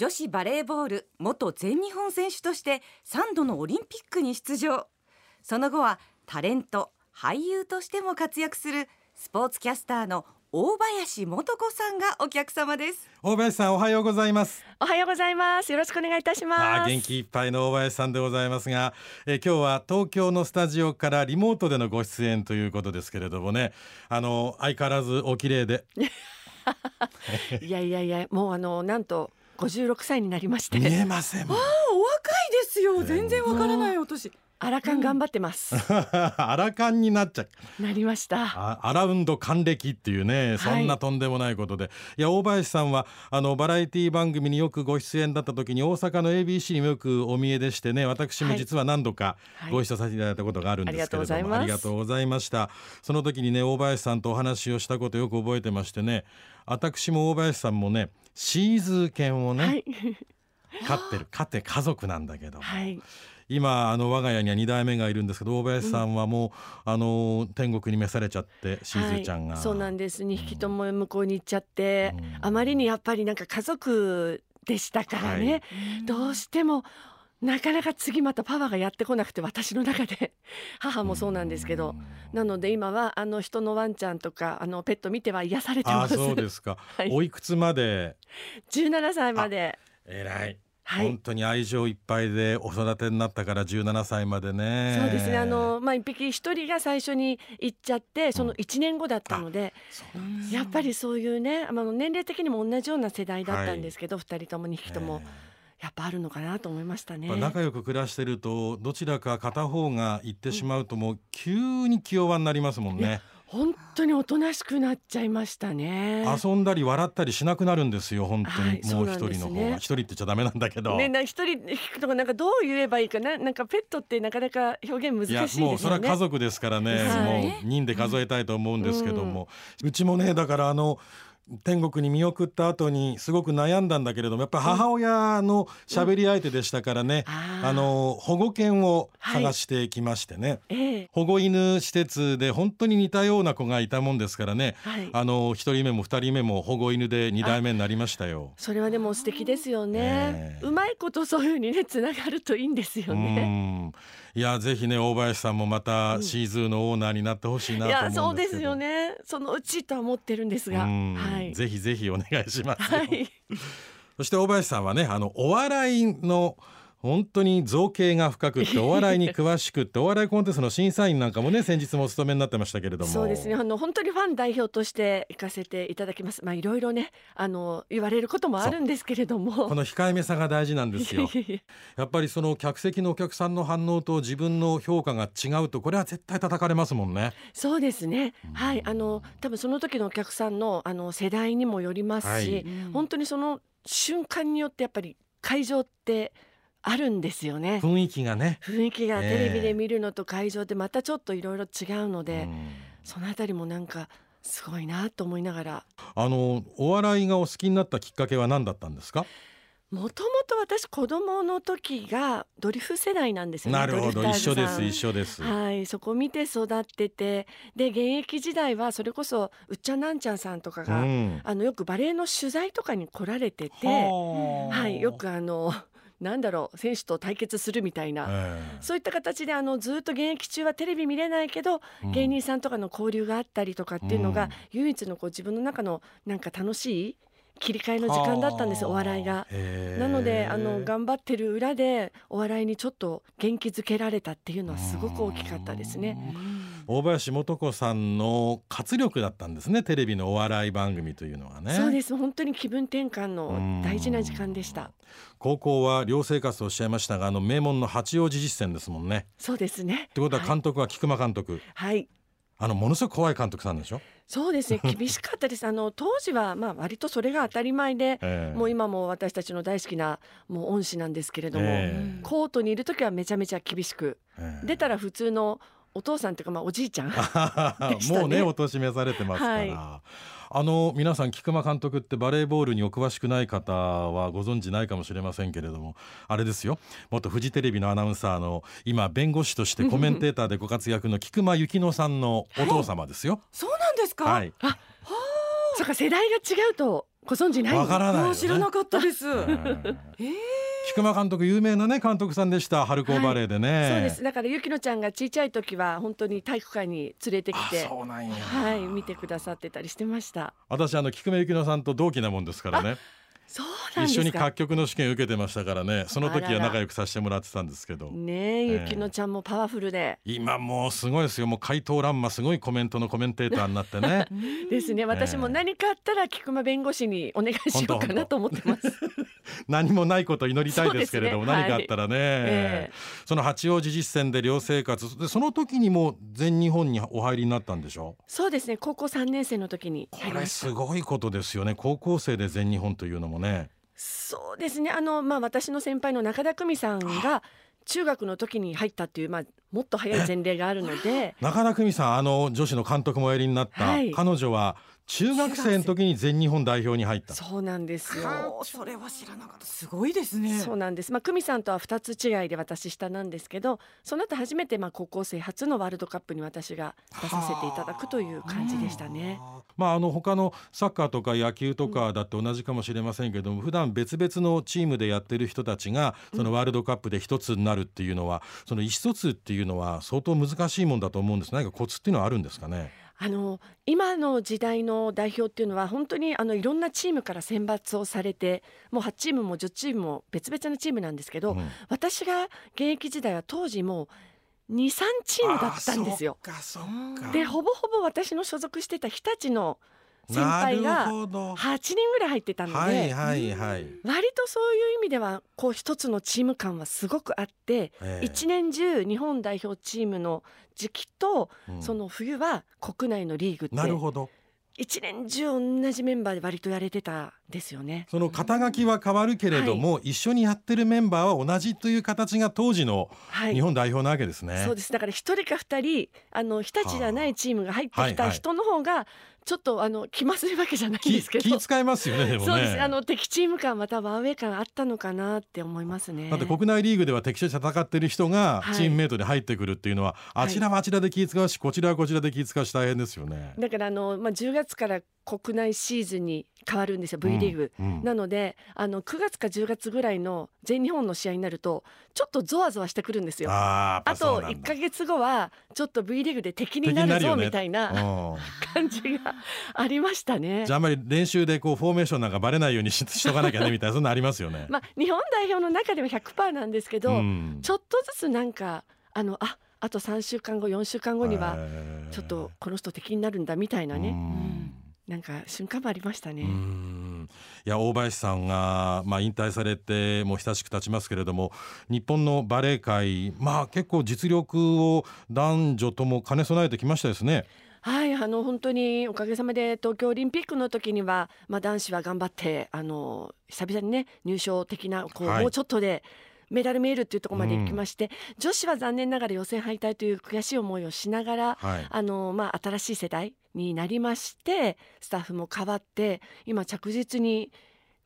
女子バレーボール元全日本選手として3度のオリンピックに出場。その後はタレント俳優としても活躍するスポーツキャスターの大林素子さんがお客様です。大林さんおはようございます。おはようございます。よろしくお願いいたします。元気いっぱいの大林さんでございますが、え今日は東京のスタジオからリモートでのご出演ということですけれどもね。あの相変わらずお綺麗で。いやいやいやもうあのなんと56歳になりまして。見えません。あお若いですよ。全然わからないお年アラカン頑張ってます、アラカンになっちゃう。なりました。あアラウンド還暦っていうねそんなとんでもないことで、い、や大林さんはあのバラエティ番組によくご出演だった時に大阪の ABC にもよくお見えでしてね私も実は何度かはい。ご一緒させていただいたことがあるんですけれども、はいありがとうございました。その時にね大林さんとお話をしたことよく覚えてましてね私も大林さんもねシーズー犬をね、はい。飼ってる。飼って家族なんだけども、はい今あの我が家には2代目がいるんですけど大林さんはもう、あの天国に召されちゃってシーズーちゃんが、はい、そうなんです。2匹とも向こうに行っちゃって、うん。あまりにやっぱりなんか家族でしたからね、はい。どうしてもなかなか次またパワーがやってこなくて私の中で。母もそうなんですけど、なので今はあの人のワンちゃんとかあのペット見ては癒されてます。そうですか、はい。おいくつまで？17歳まで。偉い、はい。本当に愛情いっぱいでお育てになったから17歳までね。そうですね。あのまあ一匹一人が最初に行っちゃってその1年後だったので、そうやっぱりそういうねあの年齢的にも同じような世代だったんですけど、二人とも2匹ともやっぱあるのかなと思いましたね。仲良く暮らしてるとどちらか片方が行ってしまうともう急に気弱になりますもんね、本当におとなしくなっちゃいましたね。遊んだり笑ったりしなくなるんですよ本当に、はいもう一人の方が一人って言っちゃダメなんだけど、ね、な一人引くとかなんかどう言えばいいかな？なんかペットってなかなか表現難しいですよね。もうそれは家族ですからね、はい。もう人で数えたいと思うんですけども、うちもねだからあの天国に見送った後にすごく悩んだんだけれどもやっぱり母親の喋り相手でしたからね、あー。あの保護犬を探してきましてね、ええ。保護犬施設で本当に似たような子がいたもんですからね、はい。あの一人目も二人目も保護犬で二代目になりましたよ。それはでも素敵ですよね。ええ。うまいことそういうふうにねつながるといいんですようね。ん。いやぜひね大林さんもまたシーズーのオーナーになってほしいなといや思うんですけど。そうですよね。そのうちとは思ってるんですが、うんはい。ぜひぜひお願いしますよ、はい。そして大林さんはねあのお笑いの本当に造形が深くってお笑いに詳しくってお笑いコンテストの審査員なんかもね先日もお務めになってましたけれどもそうですね。あの本当にファン代表として行かせていただきます。まあいろいろね、あの言われることもあるんですけれども。この控えめさが大事なんですよ やっぱりその客席のお客さんの反応と自分の評価が違うとこれは絶対叩かれますもんねそうですね。はい、あの多分その時のお客さんのあの世代にもよりますし、はい本当にその瞬間によってやっぱり会場ってあるんですよね。雰囲気がね。雰囲気がええ。テレビで見るのと会場でまたちょっといろいろ違うので、うん。そのあたりもなんかすごいなと思いながら。あのお笑いがお好きになったきっかけは何だったんですか？もともと私子供の時がドリフ世代なんですよね。なるほど。一緒です一緒です、はい、そこ見て育っててで現役時代はそれこそうっちゃんなんちゃんさんとかうが、ん。あのよくバレエの取材とかに来られてて、はあ。はい、よくあのなんだろう選手と対決するみたいな、ええ。そういった形であのずっと現役中はテレビ見れないけど、うん。芸人さんとかの交流があったりとかっていうのが、うん。唯一のこう自分の中のなんか楽しい切り替えの時間だったんですよお笑いが。なのであの頑張ってる裏でお笑いにちょっと元気づけられたっていうのはすごく大きかったですね。大林素子さんの活力だったんですねテレビのお笑い番組というのはねそうです本当に気分転換の大事な時間でした。高校は寮生活とおっしゃいましたがあの名門の八王子実践ですもんねそうですね。ってことははい監督は菊間監督、はい。あのものすごく怖い監督さんでしょ、そうですね。厳しかったです。あの当時はまあ割とそれが当たり前で、ええ。もう今も私たちの大好きなもう恩師なんですけれども、ええ。コートにいる時はめちゃめちゃ厳しく、ええ。出たら普通のお父さんというかまあおじいちゃんね もうねお年召されてますから、はい。あの皆さん菊間監督ってバレーボールにお詳しくない方はご存知ないかもしれませんけれどもあれですよ。元フジテレビのアナウンサーの今弁護士としてコメンテーターでご活躍の菊間幸乃さんのお父様ですよ。そうなんですか、はい、そうか世代が違うとご存知ないわからないよね。知らなかったです。えーえー菊間監督有名なね監督さんでした春高バレーでね、そうです。だからゆきのちゃんが小さい時は本当に体育館に連れてきあてそうなんや、はい見てくださってたりしてました。私あの菊間由紀乃さんと同期なもんですからね一緒に楽曲の試験受けてましたからね。その時は仲良くさせてもらってたんですけど。ねえゆきのちゃんもパワフルで、今もうすごいですよ。もう怪盗乱魔すごいコメントのコメンテーターになってね。ですね。私も何かあったら菊間弁護士にお願いしようかなと思ってます。何もないことを祈りたいですけれども、ね。何かあったらね、えその八王子実践で寮生活でその時にも全日本にお入りになったんでしょ？そうですね。高校3年生の時にこれすごいことですよね。高校生で全日本というのもね。そうですね。あのまあ私の先輩の中田久美さんが中学の時に入ったっていうまあもっと早い前例があるので。中田久美さんあの女子の監督もおやりになった、はい。彼女は中学生の時に全日本代表に入ったそうなんですよはあそれは知らなかった。すごいですね。そうなんです。まあ久美さんとは2つ違いで私下なんですけど、その後初めてまあ高校生初のワールドカップに私が出させていただくという感じでしたね。まああの他のサッカーとか野球とかだって同じかもしれませんけども、普段別々のチームでやってる人たちがそのワールドカップで一つになるっていうのは、その意思疎通っていうのは相当難しいもんだと思うんです何かコツっていうのはあるんですかね？あの今の時代の代表っていうのは本当にあのいろんなチームから選抜をされて、もう8チームも10チームも別々のチームなんですけど、うん私が現役時代は当時もう2、3チームだったんですよ。でほぼほぼ私の所属してた日立の先輩ながるほど。8人ぐらい入ってたので、はいはいはい、割とそういう意味ではこう一つのチーム感はすごくあって、ええ。一年中日本代表チームの時期と、うん。その冬は国内のリーグってなるほど。一年中同じメンバーで割とやれてたんですよね。その肩書きは変わるけれども、一緒にやってるメンバーは同じという形が当時のはい。日本代表なわけですね。そうです。だから一人か二人あの日立じゃないチームが入ってきはいはい。た人の方がちょっとあの気まずいわけじゃないですけど気使いますよねでもね。そうですあの敵チーム感またはアウェー感あったのかなって思いますね。だって国内リーグでは敵地で戦ってる人がはいチームメイトで入ってくるっていうのは、あちらはあちらで気使うしこちらはこちらで気使うし大変ですよね。だからあの、まあ、10月から国内シーズンに変わるんですよ V リーグ。うんうんなのであの9月か10月ぐらいの全日本の試合になるとちょっとゾワゾワしてくるんですよ。あと1そうなんだか月後はちょっと V リーグで敵になるぞねみたいなうん 感じがありましたねじゃ。ああんまり練習でこうフォーメーションなんかバレないようにし しとかなきゃねみたいなそんなありますよね。まあ、日本代表の中では100%なんですけど、うんちょっとずつなんかあのああと3週間後4週間後にはちょっとこの人敵になるんだみたいなね、うんなんか瞬間もありましたね。うんいや大林さんが、まあ、引退されてもう親しく経ちますけれども日本のバレエ界、まあ、結構実力を男女とも兼ね備えてきましたですね。はいあの本当におかげさまで東京オリンピックの時には、まあ、男子は頑張ってあの久々にね入賞的なこう、はいもうちょっとでメダル見えるっていうところまで行きまして、女子は残念ながら予選敗退という悔しい思いをしながら、はい。あのまあ、新しい世代になりましてスタッフも変わって今着実に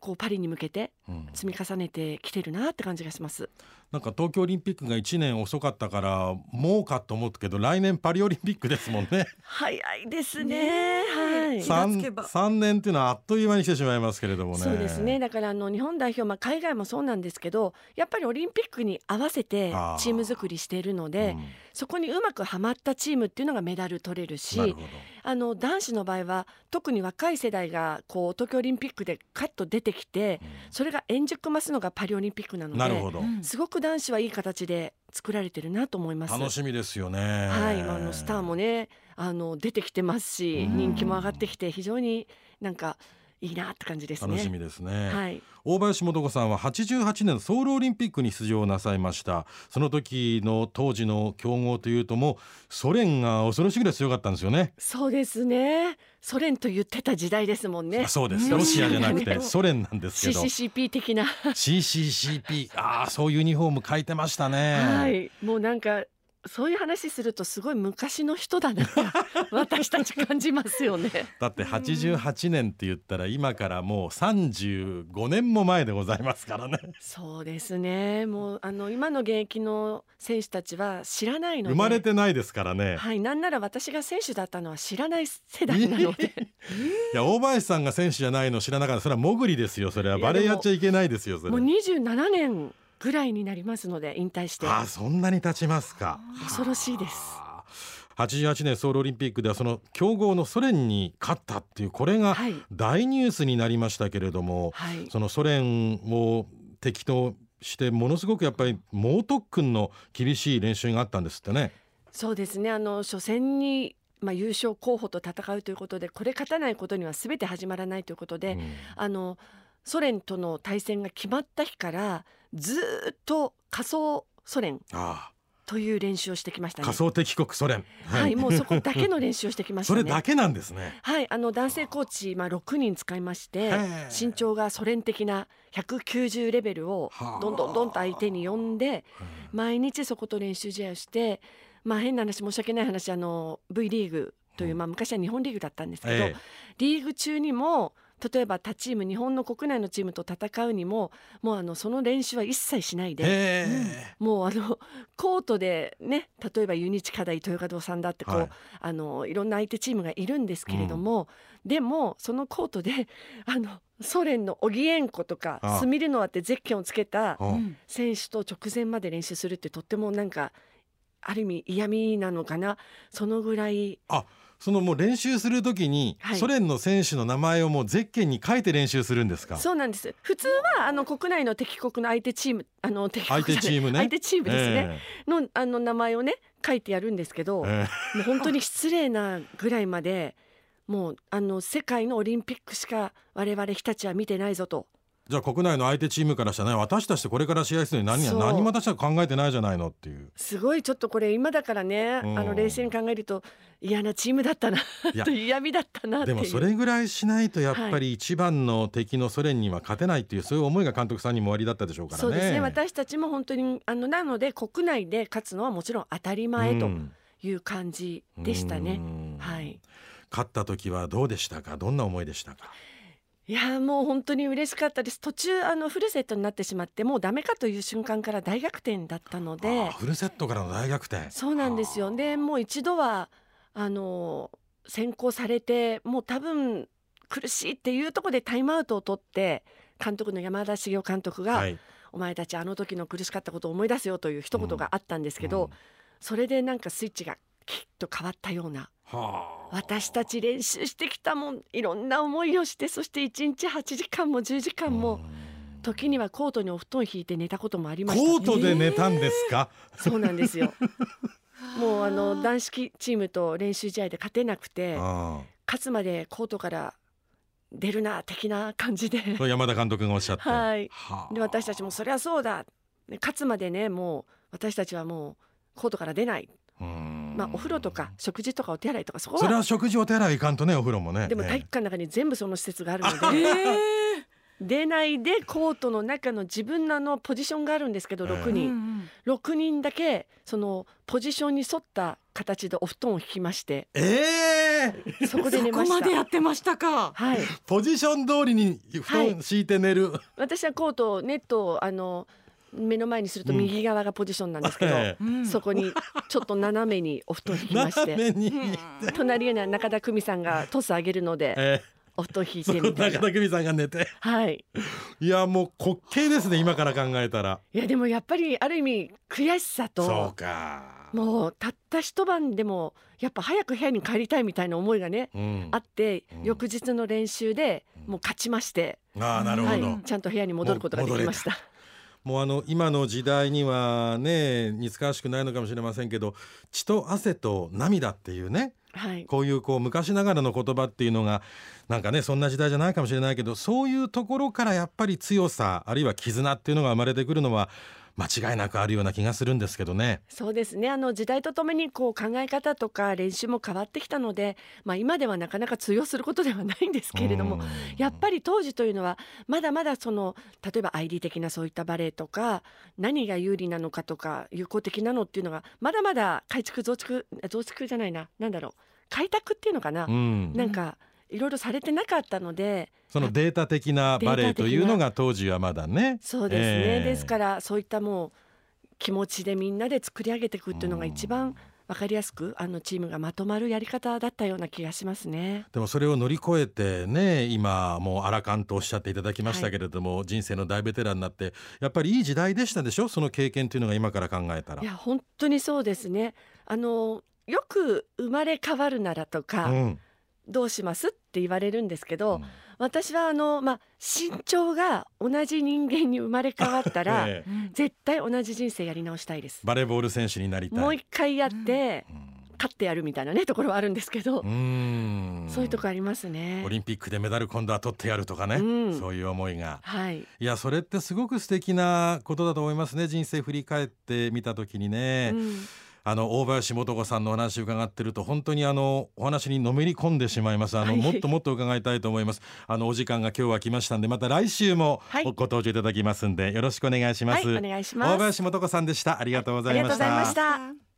こうパリに向けてうん。積み重ねてきてるなって感じがします。なんか東京オリンピックが1年遅かったからもうかと思ったけど来年パリオリンピックですもんね。早いですね。はい。気。がつけば。3, 年っていうのはあっという間にしてしまいますけれどもね。そうですね。だからあの日本代表、まあ、海外もそうなんですけどやっぱりオリンピックに合わせてチーム作りしているので、うん。そこにうまくはまったチームっていうのがメダル取れるしあの男子の場合は特に若い世代がこう東京オリンピックでカッと出てきてそれが円熟増すのがパリオリンピックなのでなるほど、うん。すごく男子はいい形で作られてるなと思います。楽しみですよねはい、まああのスターもねあの出てきてますしうん人気も上がってきて非常になんかいいなって感じですね。楽しみですね、はい大林素子さんは88年のソウルオリンピックに出場なさいましたその時の当時の強豪というともうソ連が恐ろしいぐらい強かったんですよねそうですね。ソ連と言ってた時代ですもんねあ。そうですうんロシアじゃなくてねソ連なんですけど CCCP 的な。CCCP ああそういうユニフォーム書いてましたねはい。もうなんかそういう話するとすごい昔の人だな 私たち感じますよね。だって88年って言ったら今からもう35年も前でございますからね。そうですね。もうあの今の現役の選手たちは知らないので、生まれてないですからね。はい、なんなら私が選手だったのは知らない世代なので、いや大林さんが選手じゃないの知らなかった。それはモグリですよ。それはバレーやっちゃいけないですよそれ。もう27年ぐらいになりますので引退してあそんなに経ちますか恐ろしいです。はあ88年ソウルオリンピックではその強豪のソ連に勝ったっていうこれがはい大ニュースになりましたけれども、はい。そのソ連を敵としてものすごくやっぱり猛特訓の厳しい練習があったんですってね。そうですね。あの初戦にまあ優勝候補と戦うということで、これ勝たないことには全て始まらないということで、うんあのソ連との対戦が決まった日からずーっと仮想ソ連あという練習をしてきましあたね。仮想敵国ソ連、はい、もうそこだけの練習をしてきましたね。それだけなんですね。はい、あの男性コーチ、まあ、6人使いまして身長がソ連的な190レベルをはあ。どんどんどんと相手に呼んで毎日そこと練習試合をして、まあ、変な話申し訳ない話あの V リーグという、まあ、昔は日本リーグだったんですけど、ええ。リーグ中にも例えば他チーム日本の国内のチームと戦うにももうあのその練習は一切しないで。へえ。もうあのコートでね例えばユニチカダイ豊川堂さんだってこう、はい。あのいろんな相手チームがいるんですけれども、でもそのコートであのソ連のオギエンコとかスミルノワってゼッケンをつけたうんうん選手と直前まで練習するってとってもなんかある意味嫌味なのかな。そのぐらいあそのもう練習するときに、はい。ソ連の選手の名前をもうゼッケンに書いて練習するんですか？そうなんです。普通はあの国内の敵国の相手チームあの敵国相手チームね。相手チームですね、え。のあの名前をね書いてやるんですけど、ええ。もう本当に失礼なぐらいまでもうあの世界のオリンピックしか我々日立は見てないぞとじゃあ国内の相手チームからしたらね私たちこれから試合するのに何何も私は考えてないじゃないのっていう。すごいちょっとこれ今だからね、うん。あの冷静に考えると嫌なチームだったな嫌味だったなでもそれぐらいしないとやっぱり一番の敵のソ連には勝てないっていうそういう思いが監督さんにもおありだったでしょうからね。そうですね私たちも本当にあのなので国内で勝つのはもちろん当たり前とうん。いう感じでしたね。うん。はい。勝った時はどうでしたか？どんな思いでしたか？いやーもう本当に嬉しかったです。途中あのフルセットになってしまってもうダメかという瞬間から大逆転だったので。フルセットからの大逆転。そうなんですよ。でもう一度はあの先行されてもう多分苦しいっていうところでタイムアウトを取って監督の山田茂雄監督が、はい。お前たちあの時の苦しかったことを思い出すよという一言があったんですけど、うん。それでなんかスイッチがきっと変わったようなはあ。私たち練習してきたもんいろんな思いをしてそして1日8時間も10時間もうん。時にはコートにお布団引いて寝たこともありました。コートで寝たんですか、そうなんですよ。もうあの男子チームと練習試合で勝てなくてあ勝つまでコートから出るな的な感じで。山田監督がおっしゃって、はい。はあ。で私たちもそりゃそうだ。ね勝つまでねもう私たちはもうコートから出ない、うんまあ、お風呂とか食事とかお手洗いとかそこそれはは食事お手洗いいかんとねお風呂もね。でもええ体育館の中に全部その施設があるのえでー出ないでコートの中の自分のあのポジションがあるんですけどええ6うんう人ん。6人だけそのポジションに沿った形でお布団を引きまして。ええそこでそこ寝ました。までやってましたか。はい。ポジション通りに布団敷いて寝る、私はコートネットをあの目の前にするとうん。右側がポジションなんですけど、えうん。そこにちょっと斜めにお布団引きまし斜て。隣には中田久美さんがトス上げるのでええ。お布団引いてみたいな。中田久美さんが寝て。はい。いやもう滑稽ですね今から考えたら。いやでもやっぱりある意味悔しさそうとか。もうたった一晩でもやっぱ早く部屋に帰りたいみたいな思いがねうん。あって、うん。翌日の練習でうんもう勝ちまして、ああなるほど、はい、ちゃんと部屋に戻ることができました。もうあの今の時代にはね似つかわしくないのかもしれませんけど血と汗と涙っていうねはい、こういうこう昔ながらの言葉っていうのがなんかねそんな時代じゃないかもしれないけどそういうところからやっぱり強さあるいは絆っていうのが生まれてくるのは間違いなくあるような気がするんですけどね。そうですね。あの時代とともにこう考え方とか練習も変わってきたので、まあ、今ではなかなか通用することではないんですけれども、やっぱり当時というのはまだまだその例えば ID 的なそういったバレエとか何が有利なのかとか有効的なのっていうのがまだまだ改築増築増築じゃないななんだろう。開拓っていうのかな、うん。なんかいろいろされてなかったのでそのデータ的なバレエというのが当時はまだね。そうですね、ええですからそういったもう気持ちでみんなで作り上げていくっていうのが一番わかりやすくあのチームがまとまるやり方だったような気がしますね。でもそれを乗り越えてね今もうアラカンとおっしゃっていただきましたけれども、人生の大ベテランになってやっぱりいい時代でしたでしょ？その経験というのが今から考えたらい。や本当にそうですね。あのよく生まれ変わるならとか、うんどうします？って言われるんですけど、うん。私はあのまあ身長が同じ人間に生まれ変わったら、ええ。絶対同じ人生やり直したいです。バレーボール選手になりたい。もう一回やって、うん。勝ってやるみたいなねところはあるんですけど、うーん。そういうとこありますね。オ。リンピックでメダル今度は取ってやるとかね、うん。そういう思いが。はい。いやそれってすごく素敵なことだと思いますね。人生振り返ってみた時にね、うんあの大林素子さんのお話を伺ってると本当にあのお話にのめり込んでしまいます。あの、はい。もっともっと伺いたいと思います。あのお時間が今日は来ましたんでまた来週もはい。ご登場いただきますんでよろしくお願いします、はいお願いします。大林素子さんでした。ありがとうございました